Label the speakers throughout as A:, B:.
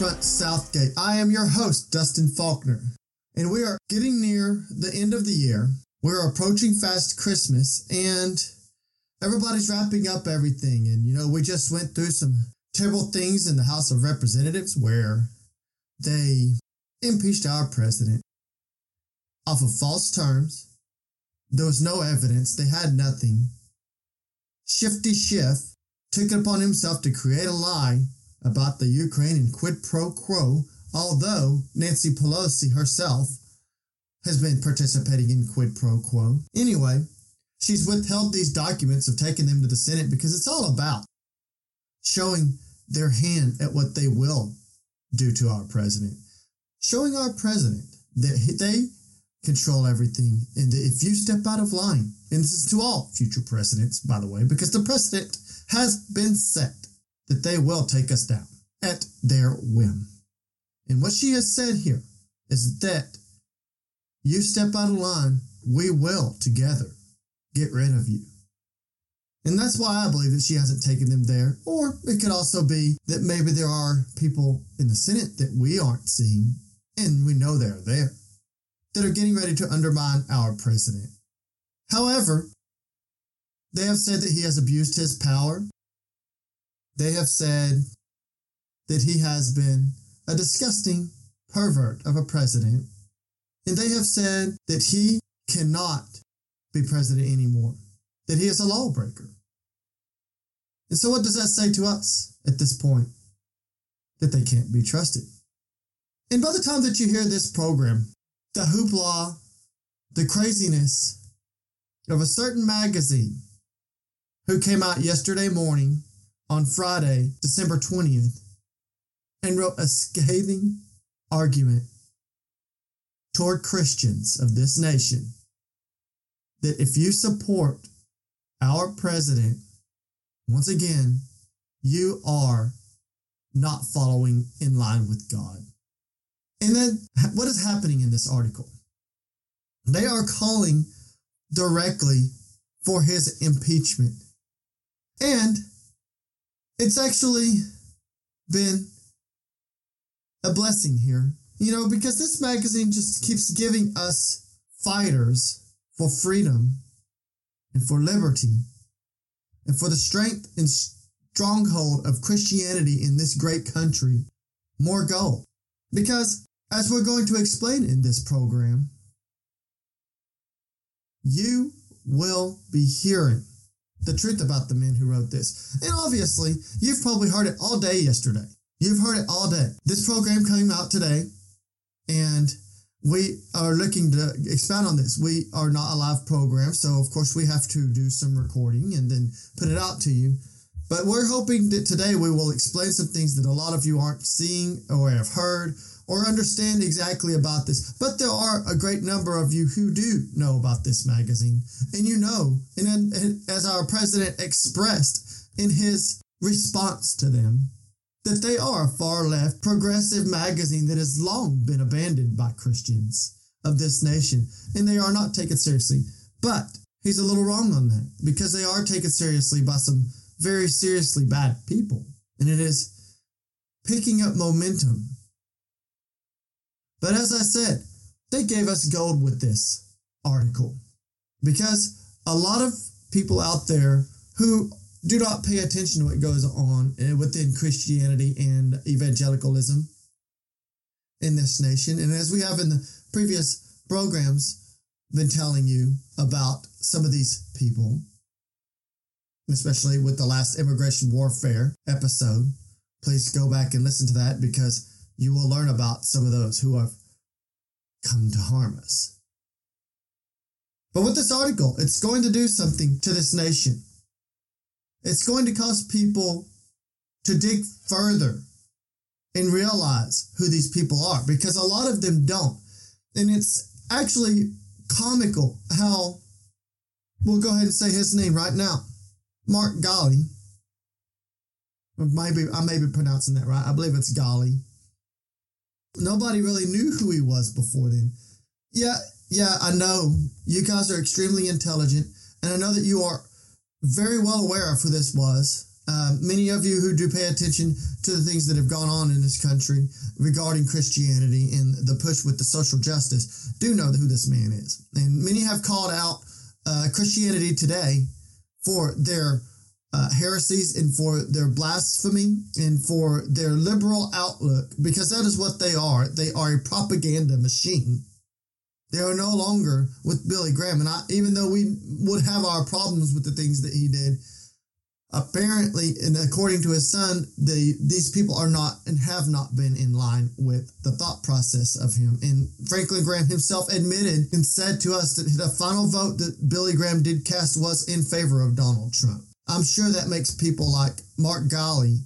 A: Battlefront Southgate. I am your host, Dustin Faulkner, and we are getting near the end of the year. We're approaching fast Christmas, and everybody's wrapping up everything. And, you know, we just went through some terrible things in the House of Representatives where they impeached our president off of false terms. There was no evidence, they had nothing. Shifty Schiff took it upon himself to create a lie about the Ukraine and quid pro quo, although Nancy Pelosi herself has been participating in quid pro quo. Anyway, she's withheld these documents of taking them to the Senate because it's all about showing their hand at what they will do to our president. Showing our president that they control everything and that if you step out of line, and this is to all future presidents, by the way, because the precedent has been set that they will take us down at their whim. And what she has said here is that you step out of line, we will together get rid of you. And that's why I believe that she hasn't taken them there. Or it could also be that maybe there are people in the Senate that we aren't seeing, and we know they're there, that are getting ready to undermine our president. However, they have said that he has abused his power they have said that he has been a disgusting pervert of a president. And they have said that he cannot be president anymore, that he is a lawbreaker. And so, what does that say to us at this point? That they can't be trusted. And by the time that you hear this program, the hoopla, the craziness of a certain magazine who came out yesterday morning on Friday, December 20th, and wrote a scathing argument toward Christians of this nation that if you support our president, once again, you are not following in line with God. And then what is happening in this article? They are calling directly for his impeachment. And it's actually been a blessing here, you know, because this magazine just keeps giving us fighters for freedom and for liberty and for the strength and stronghold of Christianity in this great country more gold. Because, as we're going to explain in this program, you will be hearing the truth about the men who wrote this. And obviously, you've probably heard it all day yesterday. You've heard it all day. This program came out today, and we are looking to expound on this. We are not a live program, so of course we have to do some recording and then put it out to you. But we're hoping that today we will explain some things that a lot of you aren't seeing or have heard or understand exactly about this. But there are a great number of you who do know about this magazine. And you know, and as our president expressed in his response to them, that they are a far left progressive magazine that has long been abandoned by Christians of this nation, and they are not taken seriously. But he's a little wrong on that because they are taken seriously by some very seriously bad people, and it is picking up momentum but as I said, they gave us gold with this article because a lot of people out there who do not pay attention to what goes on eh, within Christianity and evangelicalism in this nation. And as we have in the previous programs been telling you about some of these people, especially with the last immigration warfare episode, please go back and listen to that because you will learn about some of those who have come to harm us. But with this article, it's going to do something to this nation. It's going to cause people to dig further and realize who these people are because a lot of them don't. And it's actually comical how we'll go ahead and say his name right now. Mark Galli. Maybe I may be pronouncing that right. I believe it's Galli. Nobody really knew who he was before then. Yeah, yeah, I know. You guys are extremely intelligent, and I know that you are very well aware of who this was. Uh, many of you who do pay attention to the things that have gone on in this country regarding Christianity and the push with the social justice do know who this man is. And many have called out uh, Christianity today for their uh, heresies and for their blasphemy and for their liberal outlook because that is what they are. They are a propaganda machine. They are no longer with Billy Graham. And I, even though we would have our problems with the things that he did, apparently, and according to his son, the these people are not and have not been in line with the thought process of him. And Franklin Graham himself admitted and said to us that the final vote that Billy Graham did cast was in favor of Donald Trump. I'm sure that makes people like Mark Galli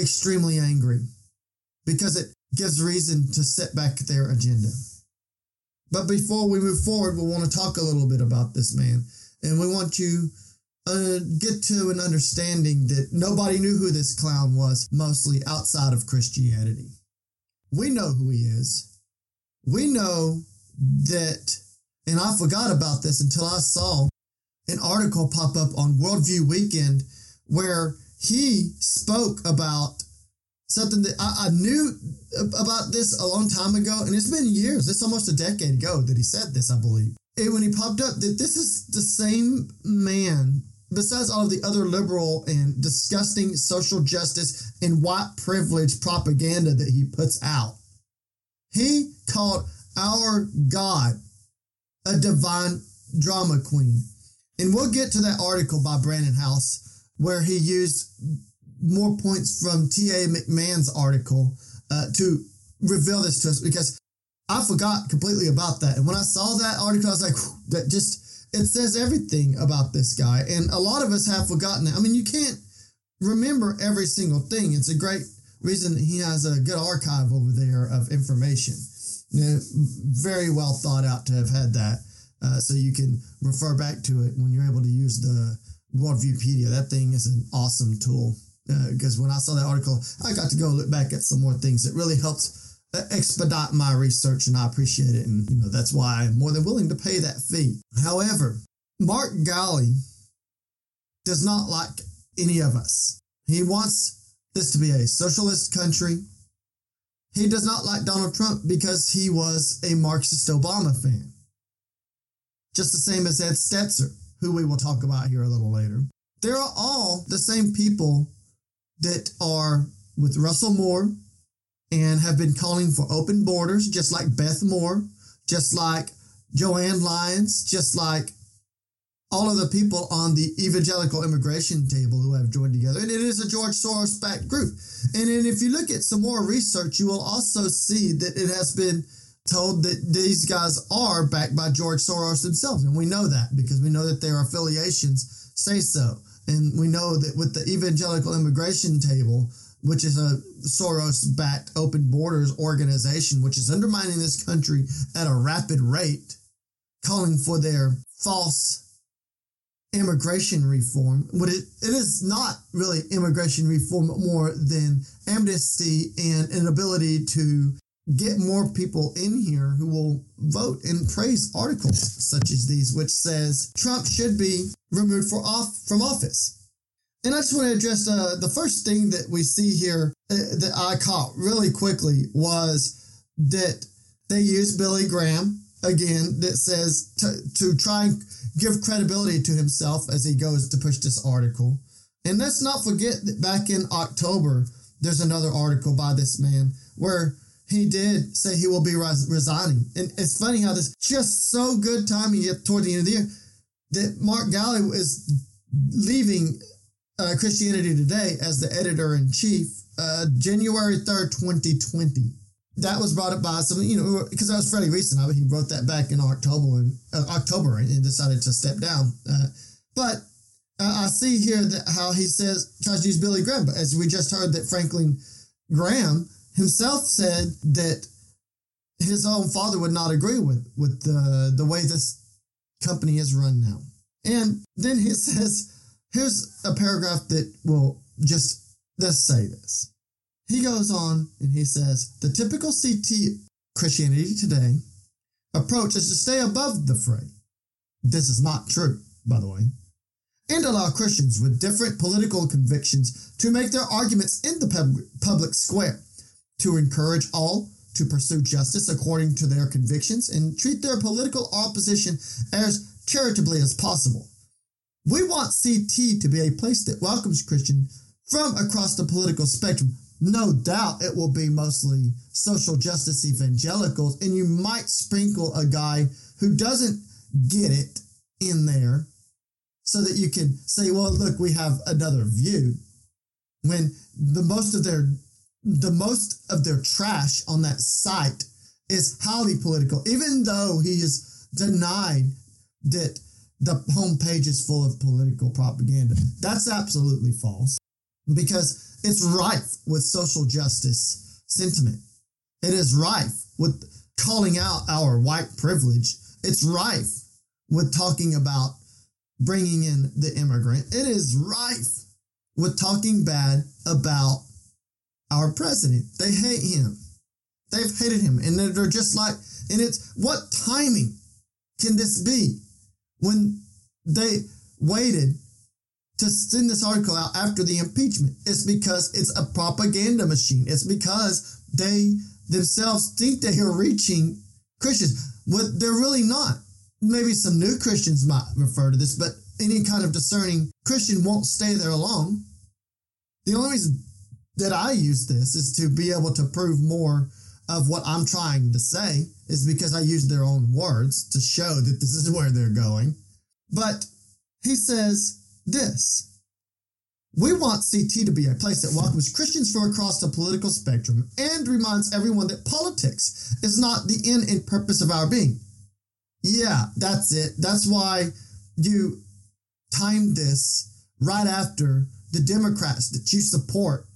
A: extremely angry because it gives reason to set back their agenda. But before we move forward, we want to talk a little bit about this man. And we want you uh, get to an understanding that nobody knew who this clown was, mostly outside of Christianity. We know who he is. We know that, and I forgot about this until I saw an article pop up on Worldview Weekend where he spoke about something that I, I, knew about this a long time ago, and it's been years. It's almost a decade ago that he said this, I believe. And when he popped up, that this is the same man besides all of the other liberal and disgusting social justice and white privilege propaganda that he puts out, he called our God a divine drama queen. And we'll get to that article by Brannon Howse where he used more points from T.A. McMahon's article uh, to reveal this to us because I forgot completely about that. And when I saw that article, I was like, that just it says everything about this guy. And a lot of us have forgotten it. I mean, you can't remember every single thing. It's a great reason he has a good archive over there of information. You know, very well thought out to have had that. Uh, so you can refer back to it when you're able to use the Worldviewpedia. That thing is an awesome tool. Because uh, when I saw that article, I got to go look back at some more things. It really helps expedite my research and I appreciate it. And, you know, that's why I'm more than willing to pay that fee. However, Mark Galli does not like any of us. He wants this to be a socialist country. He does not like Donald Trump because he was a Marxist Obama fan. Just the same as Ed Stetzer, who we will talk about here a little later. They're all the same people that are with Russell Moore, and have been calling for open borders, just like Beth Moore, just like Joanne Lyons, just like all of the people on the evangelical immigration table who have joined together. And it is a George Soros backed group. And then if you look at some more research, you will also see that it has been told that these guys are backed by George Soros themselves. And we know that because we know that their affiliations say so. And we know that with the evangelical immigration table, which is a Soros backed open borders organization, which is undermining this country at a rapid rate, calling for their false immigration reform. What it, it is not really immigration reform more than amnesty and an ability to get more people in here who will vote and praise articles such as these, which says Trump should be removed for off from office. And I just want to address uh, the first thing that we see here uh, that I caught really quickly was that they use Billy Graham again that says to, to try and give credibility to himself as he goes to push this article. And let's not forget that back in October, there's another article by this man where he did say he will be res- resigning. And it's funny how this just so good timing toward the end of the year that Mark Galli is leaving uh, Christianity Today as the editor in chief, uh, January 3rd, 2020. That was brought up by some, you know, because that was fairly recent. I, he wrote that back in October and uh, October and decided to step down. Uh, but uh, I see here that how he says tries to use Billy Graham, but as we just heard that Franklin Graham himself said that his own father would not agree with with the the way this company is run now. And then he says Here's a paragraph that will just let's say this. He goes on and he says the typical CT Christianity today approach is to stay above the fray. This is not true, by the way. and allow Christians with different political convictions to make their arguments in the pub- public square, to encourage all to pursue justice according to their convictions and treat their political opposition as charitably as possible. We want CT to be a place that welcomes Christians from across the political spectrum. No doubt it will be mostly social justice evangelicals, and you might sprinkle a guy who doesn't get it in there so that you can say, well, look, we have another view. When the most of their the most of their trash on that site is highly political, even though he is denied that the homepage is full of political propaganda. That's absolutely false because it's rife with social justice sentiment. It is rife with calling out our white privilege. It's rife with talking about bringing in the immigrant. It is rife with talking bad about our president. They hate him. They've hated him. And they're just like, and it's what timing can this be when they waited to send this article out after the impeachment? It's because it's a propaganda machine. It's because they themselves think they are reaching Christians. What they're really not. Maybe some new Christians might refer to this, but any kind of discerning Christian won't stay there long. The only reason that I use this is to be able to prove more of what I'm trying to say is because I use their own words to show that this is where they're going. But he says this. We want CT to be a place that welcomes Christians from across the political spectrum and reminds everyone that politics is not the end and purpose of our being. Yeah, that's it. That's why you timed this right after the Democrats that you support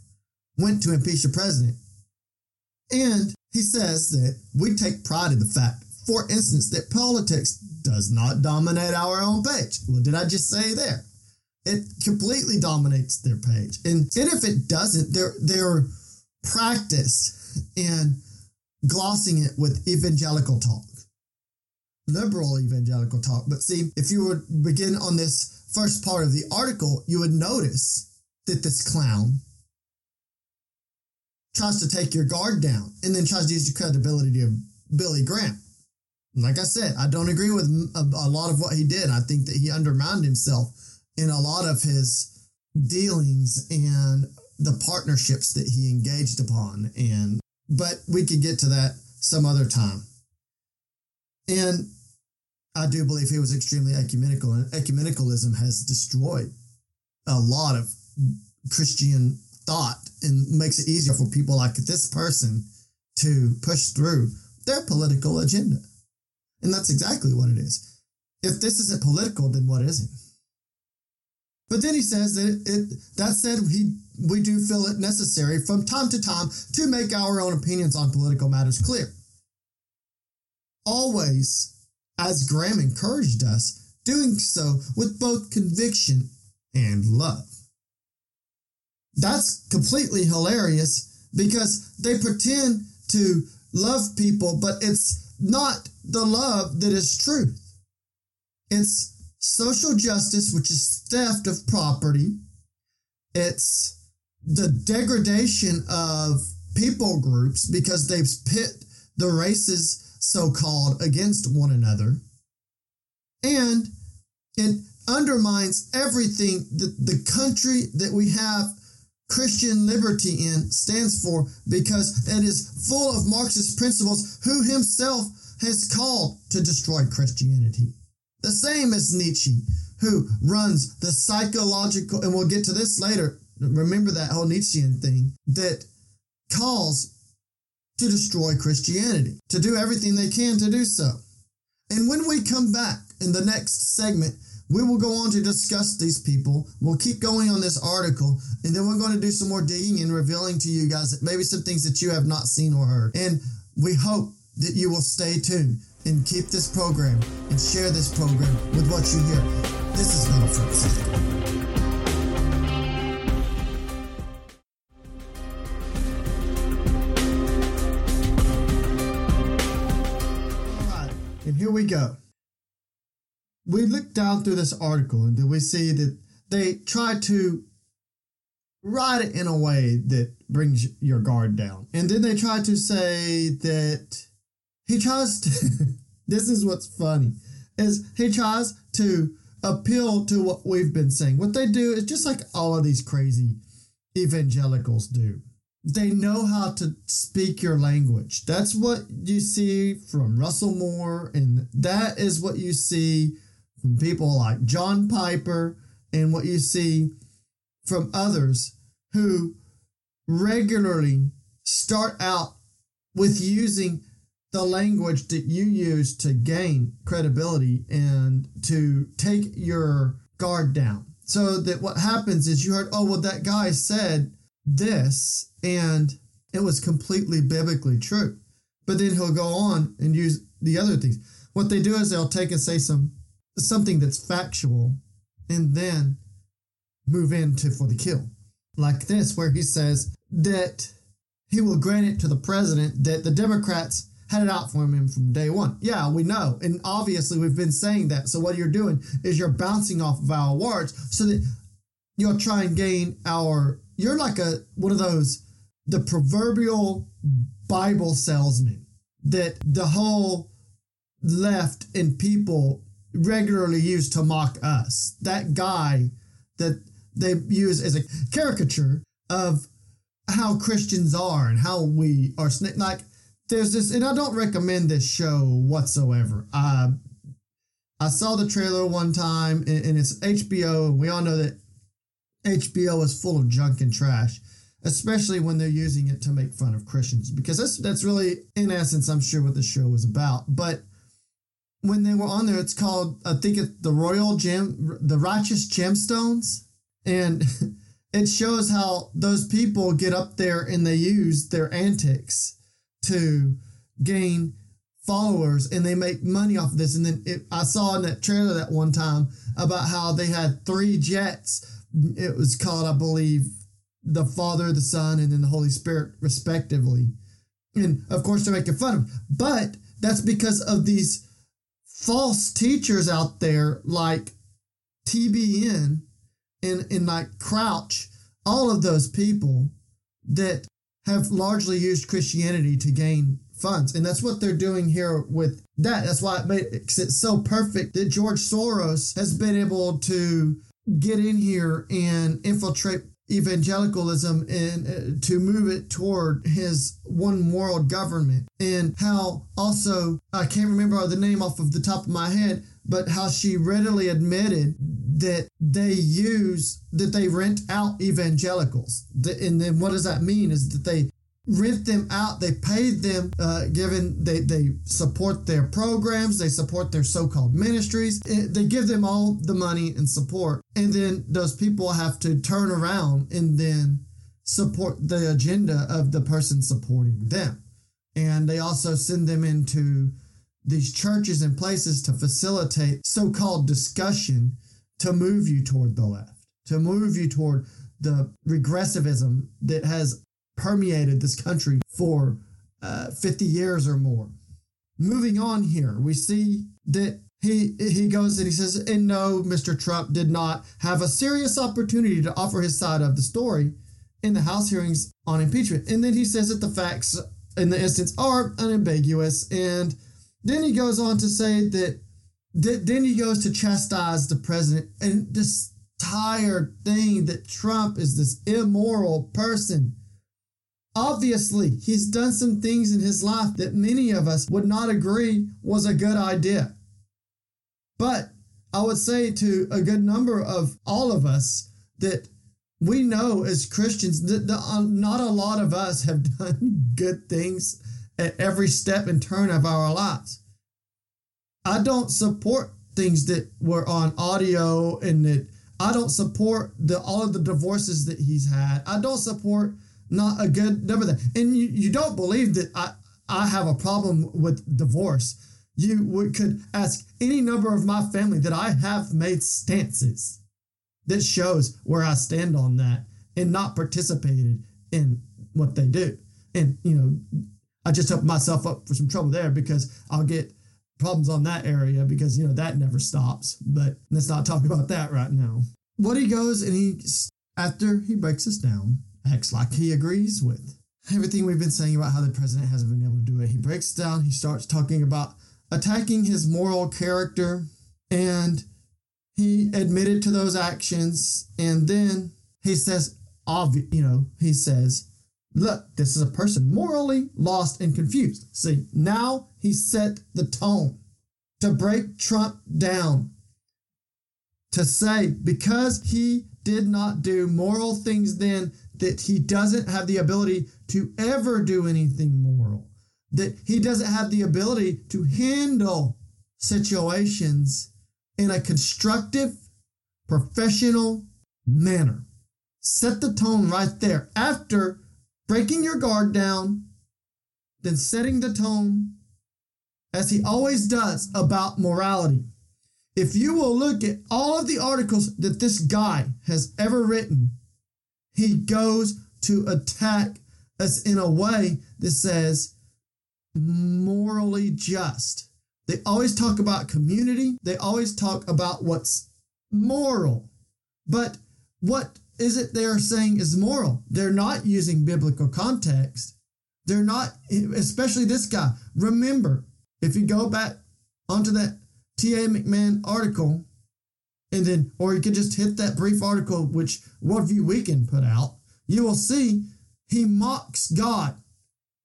A: went to impeach the president. And he says that we take pride in the fact, for instance, that politics does not dominate our own page. What did I just say there? It completely dominates their page. And, and if it doesn't, they're, they're practiced in glossing it with evangelical talk, liberal evangelical talk. But see, if you would begin on this first part of the article, you would notice that this clown tries to take your guard down and then tries to use your credibility of Billy Graham. Like I said, I don't agree with a, a lot of what he did. I think that he undermined himself in a lot of his dealings and the partnerships that he engaged upon. And but we could get to that some other time. And I do believe he was extremely ecumenical, and ecumenicalism has destroyed a lot of Christian thought and makes it easier for people like this person to push through their political agenda. And that's exactly what it is. If this isn't political, then what is it? But then he says that it, that said, he we do feel it necessary from time to time to make our own opinions on political matters clear. Always, as Graham encouraged us, doing so with both conviction and love. That's completely hilarious because they pretend to love people, but it's not the love that is truth. It's social justice, which is theft of property. It's the degradation of people groups because they've pit the races, so called, against one another. And it undermines everything that the country that we have Christian liberty in stands for because it is full of Marxist principles who himself has called to destroy Christianity. The same as Nietzsche, who runs the psychological, and we'll get to this later. Remember that whole Nietzschean thing that calls to destroy Christianity, to do everything they can to do so. And when we come back in the next segment, we will go on to discuss these people. We'll keep going on this article, and then we're going to do some more digging and revealing to you guys maybe some things that you have not seen or heard. And we hope that you will stay tuned and keep this program and share this program with what you hear. This is. All right, and here we go. We look down through this article and then we see that they try to write it in a way that brings your guard down. And then they try to say that he tries to, this is what's funny, is he tries to appeal to what we've been saying. What they do is just like all of these crazy evangelicals do. They know how to speak your language. That's what you see from Russell Moore, and that is what you see from people like John Piper, and what you see from others who regularly start out with using the language that you use to gain credibility and to take your guard down. So that what happens is you heard, oh, well, that guy said this, and it was completely biblically true. But then he'll go on and use the other things. What they do is they'll take and say some something that's factual and then move into for the kill. Like this, where he says that he will grant it to the president that the Democrats had it out for him from day one. Yeah, we know. And obviously, we've been saying that. So, what you're doing is you're bouncing off of our words so that you'll try and gain our. You're like a one of those, the proverbial Bible salesman that the whole left and people regularly used to mock us. That guy that they use as a caricature of how Christians are and how we are like there's this and I don't recommend this show whatsoever. I I saw the trailer one time and, and it's HBO and we all know that HBO is full of junk and trash, especially when they're using it to make fun of Christians because that's that's really in essence I'm sure what the show was about. But when they were on there, it's called I think it's the Royal Gem, the Righteous Gemstones, and it shows how those people get up there and they use their antics to gain followers and they make money off of this. And then it, I saw in that trailer that one time about how they had three jets. It was called, I believe, the Father, the Son, and then the Holy Spirit, respectively. And of course, they're making fun of. But that's because of these false teachers out there like TBN and, and like Crouch, all of those people that have largely used Christianity to gain funds. And that's what they're doing here with that. That's why it makes it so perfect that George Soros has been able to get in here and infiltrate evangelicalism and uh, to move it toward his one world government. And how also I can't remember the name off of the top of my head but how she readily admitted that they use that they rent out evangelicals. And then what does that mean is that they rent them out. They pay them uh, given they, they support their programs. They support their so-called ministries. They give them all the money and support. And then those people have to turn around and then support the agenda of the person supporting them. And they also send them into these churches and places to facilitate so-called discussion to move you toward the left to move you toward the regressivism that has permeated this country for uh, 50 years or more. Moving on here, we see that he he goes and he says, and no, Mr. Trump did not have a serious opportunity to offer his side of the story in the House hearings on impeachment. And then he says that the facts in the instance are unambiguous. And then he goes on to say that, that then he goes to chastise the president and this tired thing that Trump is this immoral person Obviously, he's done some things in his life that many of us would not agree was a good idea. But I would say to a good number of all of us that we know as Christians that the, uh, not a lot of us have done good things at every step and turn of our lives. I don't support things that were on audio and that I don't support the all of the divorces that he's had. I don't support not a good number there. And you, you don't believe that I, I have a problem with divorce. You would, could ask any number of my family that I have made stances that shows where I stand on that and not participated in what they do. And, you know, I just opened myself up for some trouble there because I'll get problems on that area because, you know, that never stops. But let's not talk about that right now. What he goes and he, after he breaks us down, acts like he agrees with everything we've been saying about how the president hasn't been able to do it. He breaks down, he starts talking about attacking his moral character, and he admitted to those actions. And then he says, obvi- you know, he says, look, this is a person morally lost and confused. See, now he set the tone to break Trump down. To say, because he did not do moral things then, that he doesn't have the ability to ever do anything moral, that he doesn't have the ability to handle situations in a constructive, professional manner. Set the tone right there. After breaking your guard down, then setting the tone, as he always does, about morality. If you will look at all of the articles that this guy has ever written, he goes to attack us in a way that says morally just. They always talk about community, they always talk about what's moral. But what is it they are saying is moral? They're not using biblical context. They're not, especially this guy. Remember, if you go back onto that T.A. McMahon article, and then, or you could just hit that brief article which Worldview Weekend put out, you will see he mocks God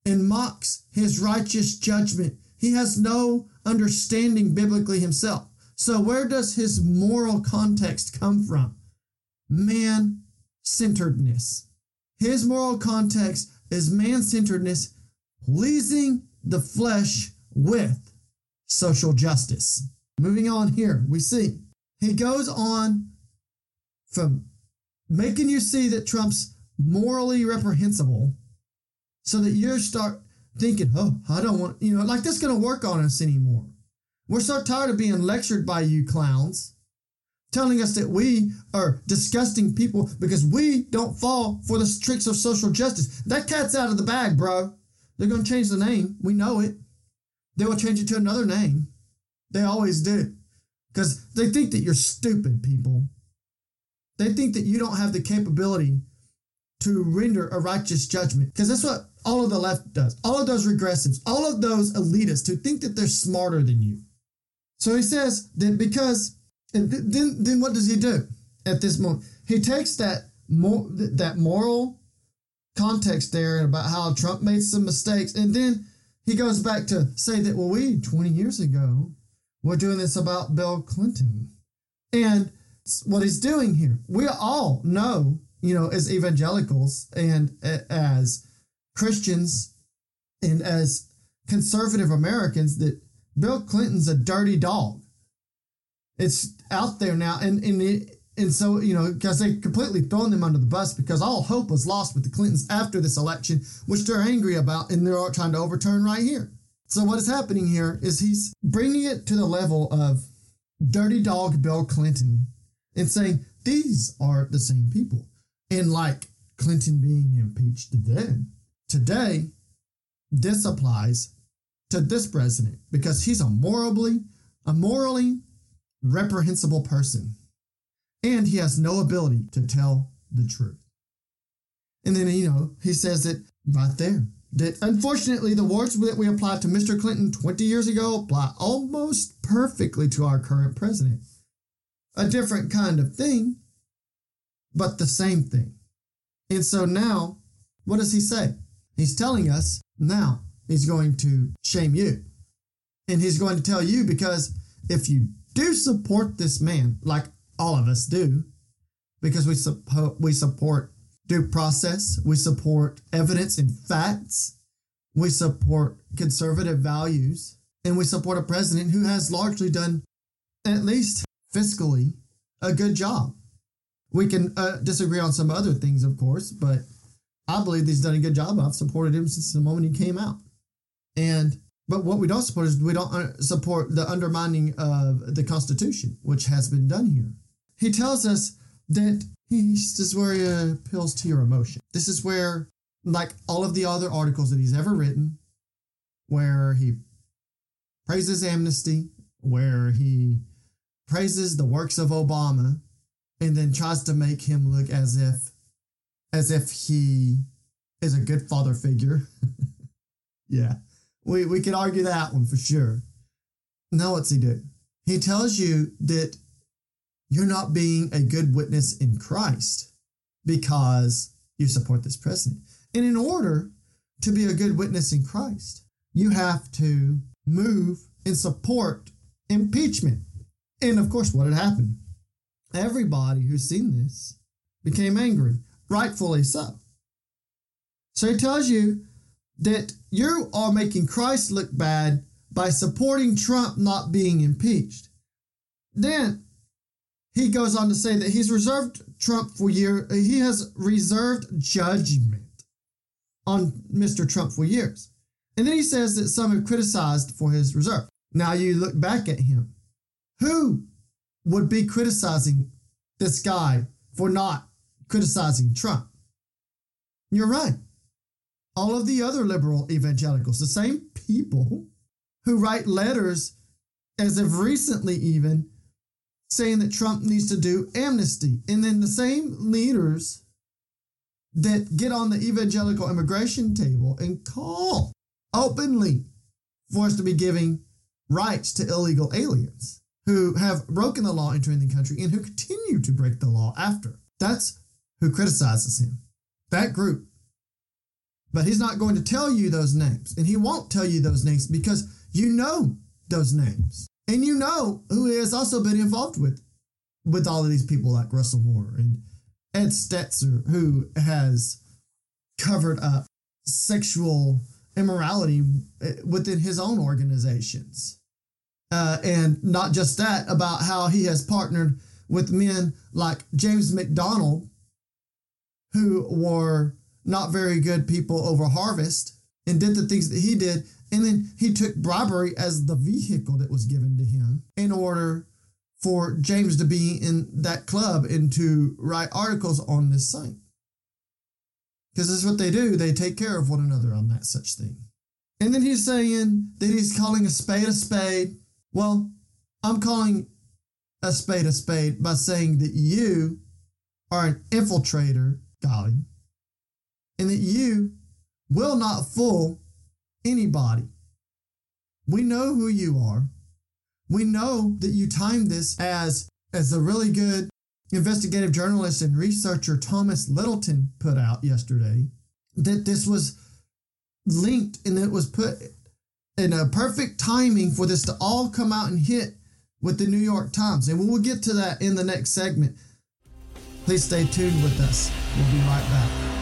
A: and mocks his righteous judgment. He has no understanding biblically himself. So, where does his moral context come from? Man centeredness. His moral context is man centeredness, pleasing the flesh with social justice. Moving on here, we see he goes on from making you see that Trump's morally reprehensible so that you start thinking, oh, I don't want, you know, like this going to work on us anymore. We're so tired of being lectured by you clowns, telling us that we are disgusting people because we don't fall for the tricks of social justice. That cat's out of the bag, bro. They're going to change the name. We know it. They will change it to another name. They always do. Because they think that you're stupid, people. They think that you don't have the capability to render a righteous judgment. Because that's what all of the left does. All of those regressives, all of those elitists who think that they're smarter than you. So he says that because, and then, then what does he do at this moment? He takes that, more, that moral context there about how Trump made some mistakes, and then he goes back to say that, well, we, 20 years ago, we're doing this about Bill Clinton. And what he's doing here, we all know, you know, as evangelicals and as Christians and as conservative Americans, that Bill Clinton's a dirty dog. It's out there now. And, and, it, and so, you know, because they completely thrown them under the bus because all hope was lost with the Clintons after this election, which they're angry about and they're trying to overturn right here. So what is happening here is he's bringing it to the level of dirty dog Bill Clinton and saying these are the same people. And like Clinton being impeached then, today this applies to this president because he's a morally, a morally reprehensible person. And he has no ability to tell the truth. And then, you know, he says it right there that unfortunately the words that we applied to Mr. Clinton 20 years ago apply almost perfectly to our current president. A different kind of thing, but the same thing. And so now, what does he say? He's telling us now he's going to shame you. And he's going to tell you because if you do support this man, like all of us do, because we, suppo- we support due process. We support evidence and facts. We support conservative values. And we support a president who has largely done, at least fiscally, a good job. We can uh, disagree on some other things, of course, but I believe he's done a good job. I've supported him since the moment he came out. And but what we don't support is we don't uh, support the undermining of the Constitution, which has been done here. He tells us that this is where he uh, appeals to your emotion. This is where, like all of the other articles that he's ever written, where he praises amnesty, where he praises the works of Obama, and then tries to make him look as if as if he is a good father figure. yeah. We we could argue that one for sure. Now what's he do? He tells you that you're not being a good witness in Christ because you support this president. And in order to be a good witness in Christ, you have to move and support impeachment. And of course, what had happened? Everybody who's seen this became angry, rightfully so. So he tells you that you are making Christ look bad by supporting Trump not being impeached. Then he goes on to say that he's reserved Trump for year he has reserved judgment on Mr. Trump for years. And then he says that some have criticized for his reserve. Now you look back at him. Who would be criticizing this guy for not criticizing Trump? You're right. All of the other liberal evangelicals, the same people who write letters as of recently even saying that Trump needs to do amnesty. And then the same leaders that get on the evangelical immigration table and call openly for us to be giving rights to illegal aliens who have broken the law entering the country and who continue to break the law after. That's who criticizes him. That group. But he's not going to tell you those names. And he won't tell you those names because you know those names. And you know who has also been involved with, with all of these people like Russell Moore and Ed Stetzer, who has covered up sexual immorality eh, within his own organizations. Uh, and not just that, about how he has partnered with men like James MacDonald, who were not very good people over harvest and did the things that he did. And then he took bribery as the vehicle that was given to him in order for James to be in that club and to write articles on this site. Because that's what they do. They take care of one another on that such thing. And then he's saying that he's calling a spade a spade. Well, I'm calling a spade a spade by saying that you are an infiltrator, Galli, and that you will not fool anybody. We know who you are. We know that you timed this as, as a really good investigative journalist and researcher Thomas Littleton put out yesterday, that this was linked and it was put in a perfect timing for this to all come out and hit with the New York Times. And we will get to that in the next segment. Please stay tuned with us. We'll be right back.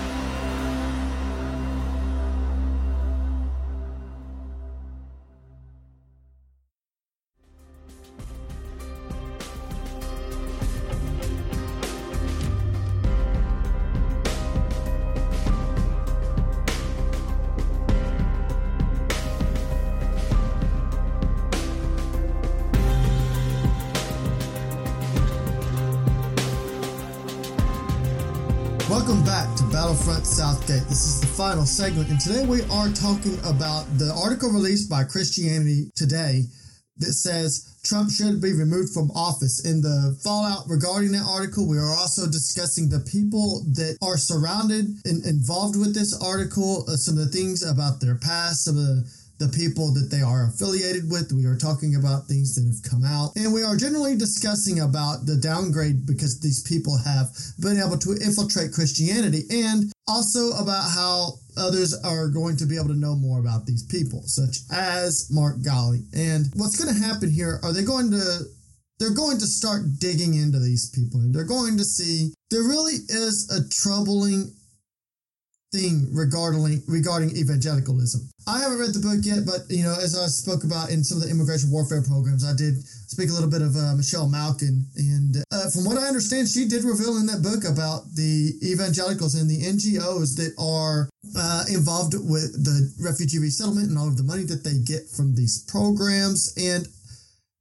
A: Welcome back to Battlefront Southgate. This is the final segment, and today we are talking about the article released by Christianity Today that says Trump should be removed from office. In the fallout regarding that article, we are also discussing the people that are surrounded and involved with this article, uh, some of the things about their past, some of the the people that they are affiliated with. We are talking about things that have come out, and we are generally discussing about the downgrade because these people have been able to infiltrate Christianity, and also about how others are going to be able to know more about these people, such as Mark Galli. And what's going to happen here? Are they going to they're going to start digging into these people and they're going to see there really is a troubling thing regarding regarding evangelicalism. I haven't read the book yet, but you know, as I spoke about in some of the immigration warfare programs, I did speak a little bit of uh, Michelle Malkin, and uh, from what I understand, she did reveal in that book about the evangelicals and the NGOs that are uh, involved with the refugee resettlement and all of the money that they get from these programs, and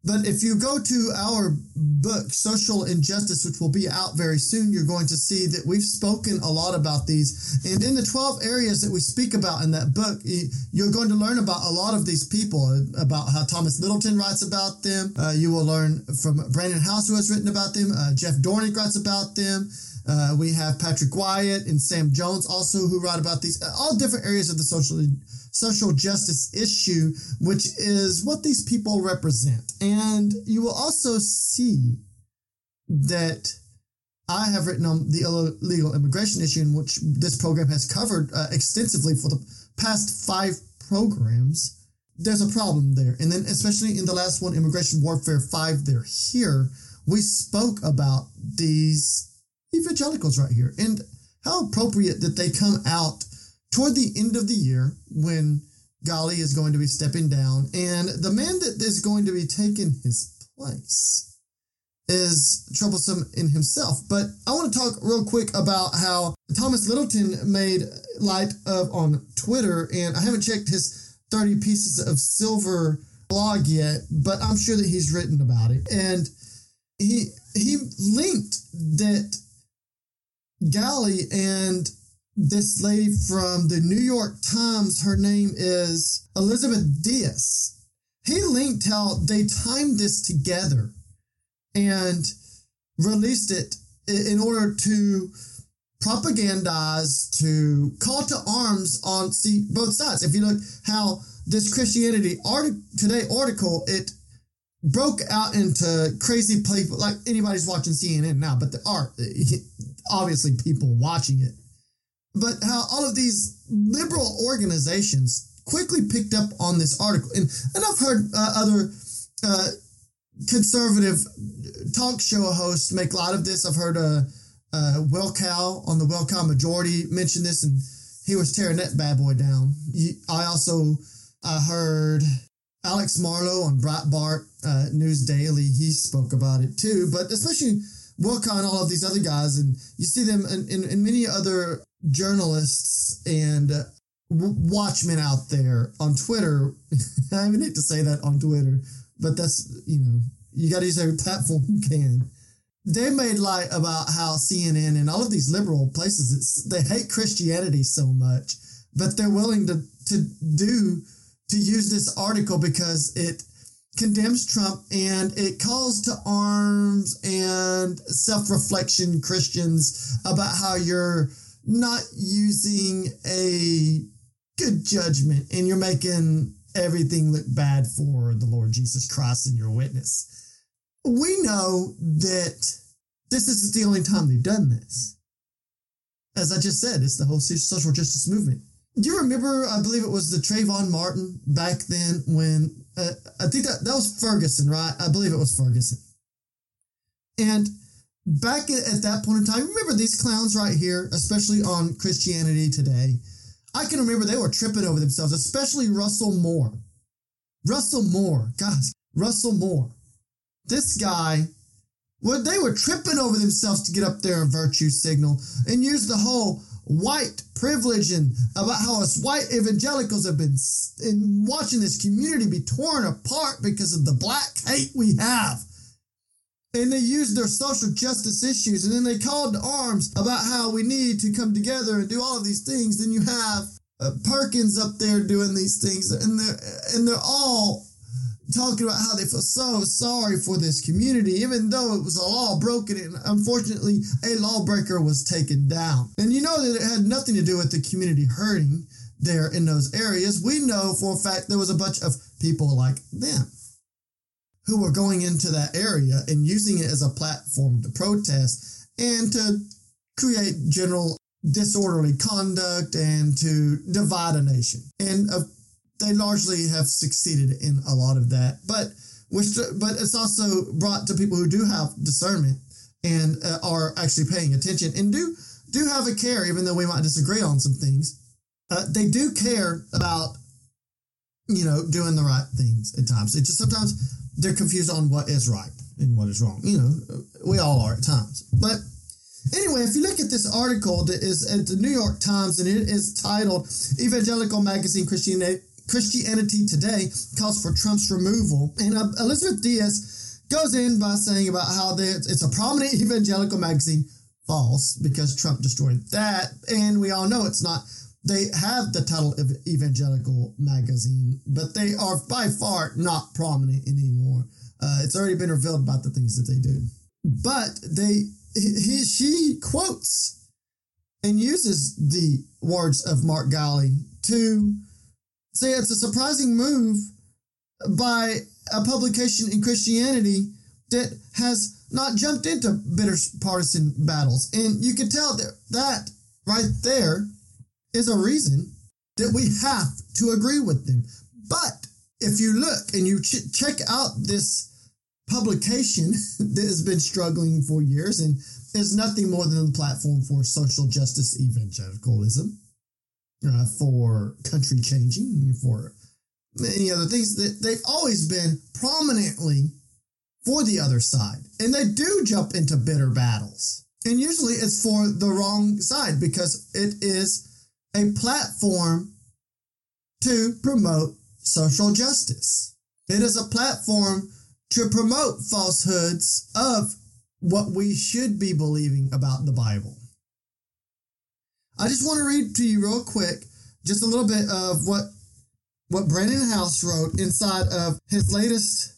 A: But if you go to our book, Social Injustice, which will be out very soon, you're going to see that we've spoken a lot about these. And in the 12 areas that we speak about in that book, you're going to learn about a lot of these people, about how Thomas Littleton writes about them. Uh, you will learn from Brannon Howse, who has written about them. Uh, Jeff Dornik writes about them. Uh, we have Patrick Wyatt and Sam Jones also who write about these, all different areas of the social social justice issue, which is what these people represent. And you will also see that I have written on the illegal immigration issue, in which this program has covered uh, extensively for the past five programs. There's a problem there. And then, especially in the last one, Immigration Warfare 5, they're here, we spoke about these evangelicals right here and how appropriate that they come out toward the end of the year when Galli is going to be stepping down and the man that is going to be taking his place is troublesome in himself. But I want to talk real quick about how Thomas Littleton made light of on Twitter, and I haven't checked his 30 pieces of silver blog yet, but I'm sure that he's written about it. And he he linked that Galli and this lady from the New York Times, her name is Elizabeth Dias. He linked how they timed this together and released it in order to propagandize, to call to arms on see both sides. If you look how this Christianity art today article, it broke out into crazy people like anybody's watching CNN now, but there are obviously people watching it. But how all of these liberal organizations quickly picked up on this article, and and I've heard uh, other uh, conservative talk show hosts make a lot of this. I've heard uh, uh, Wilkow on the Wilkow Majority mention this, and he was tearing that bad boy down. I also I heard Alex Marlow on Breitbart uh, News Daily, he spoke about it too. But especially Wilkow and all of these other guys, and you see them and, and, and many other journalists and uh, watchmen out there on Twitter. I even hate to say that on Twitter, but that's, you know, you got to use every platform you can. They made light about how CNN and all of these liberal places, they hate Christianity so much, but they're willing to, to do to use this article because it condemns Trump and it calls to arms and self reflection Christians about how you're not using a good judgment and you're making everything look bad for the Lord Jesus Christ and your witness. We know that this isn't the only time they've done this. As I just said, it's the whole social justice movement. Do you remember? I believe it was the Trayvon Martin back then when uh, I think that that was Ferguson, right? I believe it was Ferguson. And back at, at that point in time, remember these clowns right here, especially on Christianity Today. I can remember they were tripping over themselves, especially Russell Moore. Russell Moore, guys, Russell Moore. This guy, well, they were tripping over themselves to get up there and virtue signal and use the whole white privilege and about how us white evangelicals have been in watching this community be torn apart because of the black hate we have. And they used their social justice issues and then they called to arms about how we need to come together and do all of these things. Then you have uh, Perkins up there doing these things and they're, and they're all talking about how they feel so sorry for this community, even though it was a law broken and unfortunately a lawbreaker was taken down. And you know that it had nothing to do with the community hurting there in those areas. We know for a fact there was a bunch of people like them who were going into that area and using it as a platform to protest and to create general disorderly conduct and to divide a nation. And of they largely have succeeded in a lot of that. But which, but it's also brought to people who do have discernment and uh, are actually paying attention and do do have a care, even though we might disagree on some things. Uh, they do care about you know doing the right things at times. It just sometimes they're confused on what is right and what is wrong. You know, we all are at times, but. Anyway, if you look at this article that is at the New York Times and it is titled Evangelical Magazine Christianity Christianity Today calls for Trump's removal. And uh, Elizabeth Dias goes in by saying about how it's a prominent evangelical magazine. False, because Trump destroyed that. And we all know it's not. They have the title of evangelical magazine, but they are by far not prominent anymore. Uh, it's already been revealed about the things that they do. But they, he, she quotes and uses the words of Mark Galli to say it's a surprising move by a publication in Christianity that has not jumped into bitter partisan battles. And you can tell that that right there is a reason that we have to agree with them. But if you look and you ch- check out this publication that has been struggling for years and is nothing more than a platform for social justice evangelicalism, uh, for country changing, for many other things, that they've always been prominently for the other side. And they do jump into bitter battles. And usually it's for the wrong side because it is a platform to promote social justice. It is a platform to promote falsehoods of what we should be believing about the Bible. I just want to read to you real quick just a little bit of what what Brannon Howse wrote inside of his latest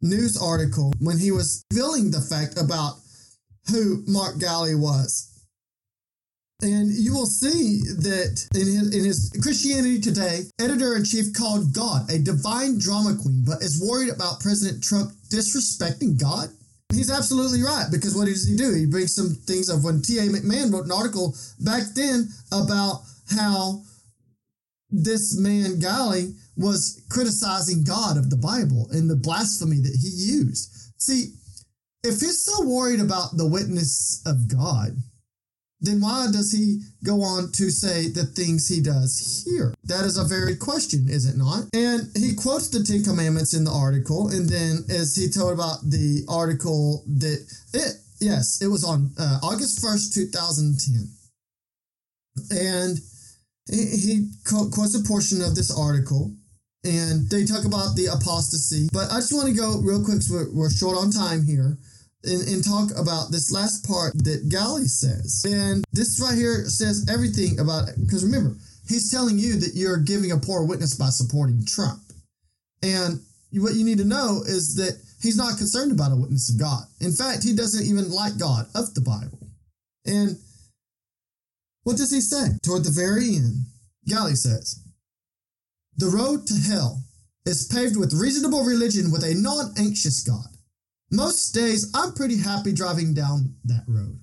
A: news article when he was revealing the fact about who Mark Galli was. And you will see that in his, in his Christianity Today, editor in chief called God a divine drama queen, but is worried about President Trump disrespecting God. He's absolutely right because what does he do? He brings some things of when T.A. McMahon wrote an article back then about how this man Galli was criticizing God of the Bible and the blasphemy that he used. See, if he's so worried about the witness of God, then why does he go on to say the things he does here? That is a very question, is it not? And he quotes the Ten Commandments in the article, and then as he told about the article that it, yes, it was on uh, August 1st, 2010. And he quotes a portion of this article and they talk about the apostasy. But I just want to go real quick, so we're, we're short on time here, and, and talk about this last part that Galli says. And this right here says everything about. Because remember, he's telling you that you're giving a poor witness by supporting Trump. And what you need to know is that he's not concerned about a witness of God. In fact, he doesn't even like God of the Bible. And what does he say? Toward the very end, Galli says, The road to hell is paved with reasonable religion with a non anxious God. Most days, I'm pretty happy driving down that road.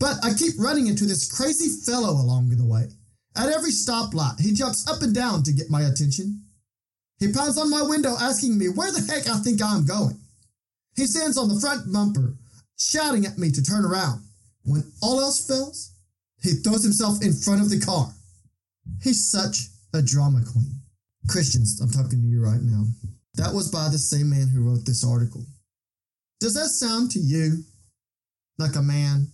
A: But I keep running into this crazy fellow along the way. At every stoplight, he jumps up and down to get my attention. He pounds on my window asking me where the heck I think I'm going. He stands on the front bumper, shouting at me to turn around. When all else fails, he throws himself in front of the car. He's such a drama queen. Christians, I'm talking to you right now. That was by the same man who wrote this article. Does that sound to you like a man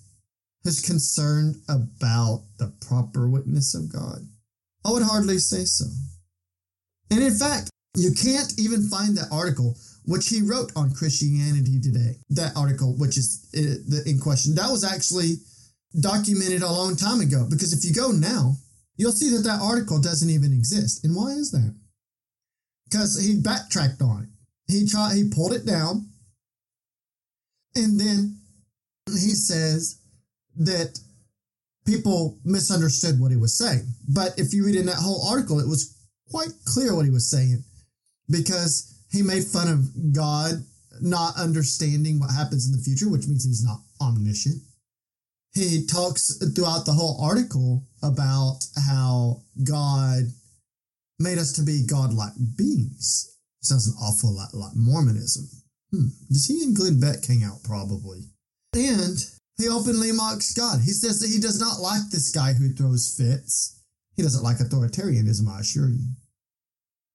A: who's concerned about the proper witness of God? I would hardly say so. And in fact, you can't even find that article which he wrote on Christianity Today. That article, which is uh, in question, that was actually documented a long time ago. Because if you go now, you'll see that that article doesn't even exist. And why is that? Because he backtracked on it. He tried, he pulled it down, and then he says that people misunderstood what he was saying. But if you read in that whole article, it was quite clear what he was saying because he made fun of God not understanding what happens in the future, which means he's not omniscient he talks throughout the whole article about how God made us to be godlike beings. Sounds an awful lot like Mormonism. Hmm. Does he and Glenn Beck hang out? Probably. And he openly mocks God. He says that he does not like this guy who throws fits. He doesn't like authoritarianism, I assure you.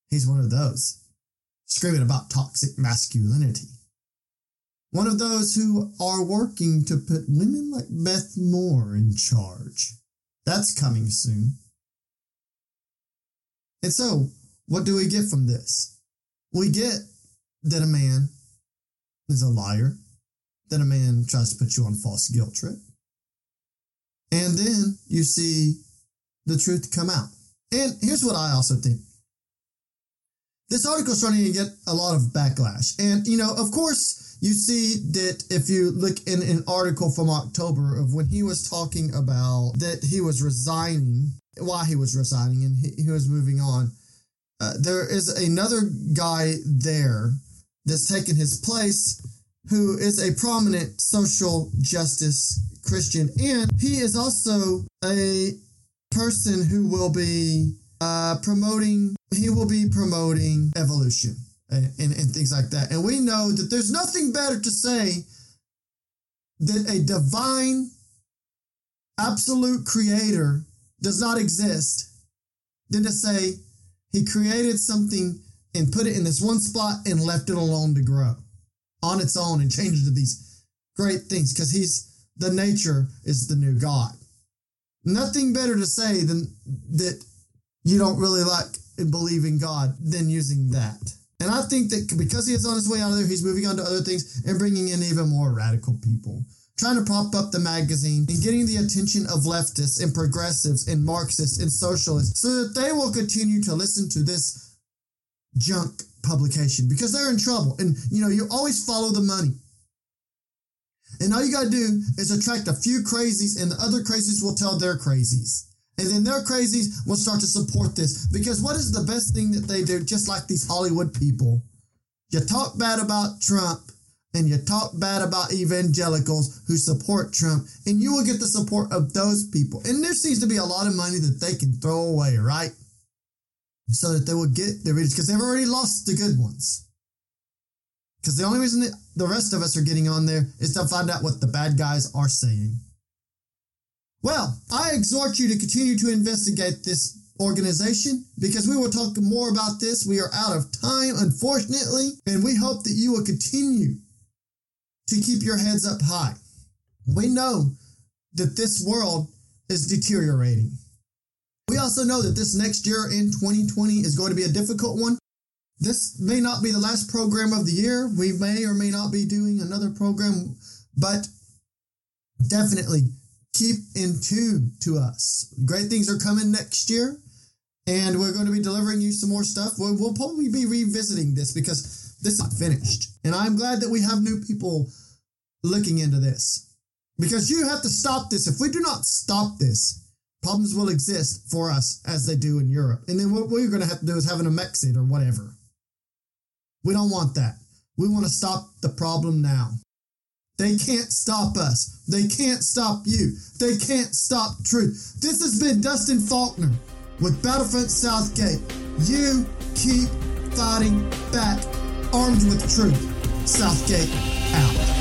A: He's one of those, screaming about toxic masculinity. One of those who are working to put women like Beth Moore in charge. That's coming soon. And so, what do we get from this? We get that a man is a liar, then a man tries to put you on false guilt trip. And then you see the truth come out. And here's what I also think. This article is starting to get a lot of backlash. And, you know, of course, you see that if you look in an article from October of when he was talking about that he was resigning, why he was resigning and he, he was moving on, uh, there is another guy there that's taken his place who is a prominent social justice Christian. And he is also a person who will be uh, promoting, he will be promoting evolution and, and, and things like that. And we know that there's nothing better to say that a divine, absolute creator does not exist than to say he created something and put it in this one spot and left it alone to grow on its own and change into these great things because he's the nature is the new God. Nothing better to say than that you don't really like and believe in God than using that. And I think that because he is on his way out of there, he's moving on to other things and bringing in even more radical people. Trying to prop up the magazine and getting the attention of leftists and progressives and Marxists and socialists so that they will continue to listen to this junk publication because they're in trouble. And you know, you always follow the money. And all you got to do is attract a few crazies, and the other crazies will tell their crazies. And then their crazies will start to support this. Because what is the best thing that they do? Just like these Hollywood people. You talk bad about Trump and you talk bad about evangelicals who support Trump, and you will get the support of those people. And there seems to be a lot of money that they can throw away, right? So that they will get their readers because they've already lost the good ones. Because the only reason the rest of us are getting on there is to find out what the bad guys are saying. Well, I exhort you to continue to investigate this organization because we will talk more about this. We are out of time, unfortunately, and we hope that you will continue to keep your heads up high. We know that this world is deteriorating. We also know that this next year in 2020 is going to be a difficult one this may not be the last program of the year. We may or may not be doing another program, but definitely keep in tune to us. Great things are coming next year, and we're going to be delivering you some more stuff. We'll, we'll probably be revisiting this because this is not finished. And I'm glad that we have new people looking into this because you have to stop this. If we do not stop this, problems will exist for us as they do in Europe. And then what we're going to have to do is have an Amexit or whatever. We don't want that. We want to stop the problem now. They can't stop us. They can't stop you. They can't stop truth. This has been Dustin Faulkner with Battlefront Southgate. You keep fighting back, armed with truth. Southgate out.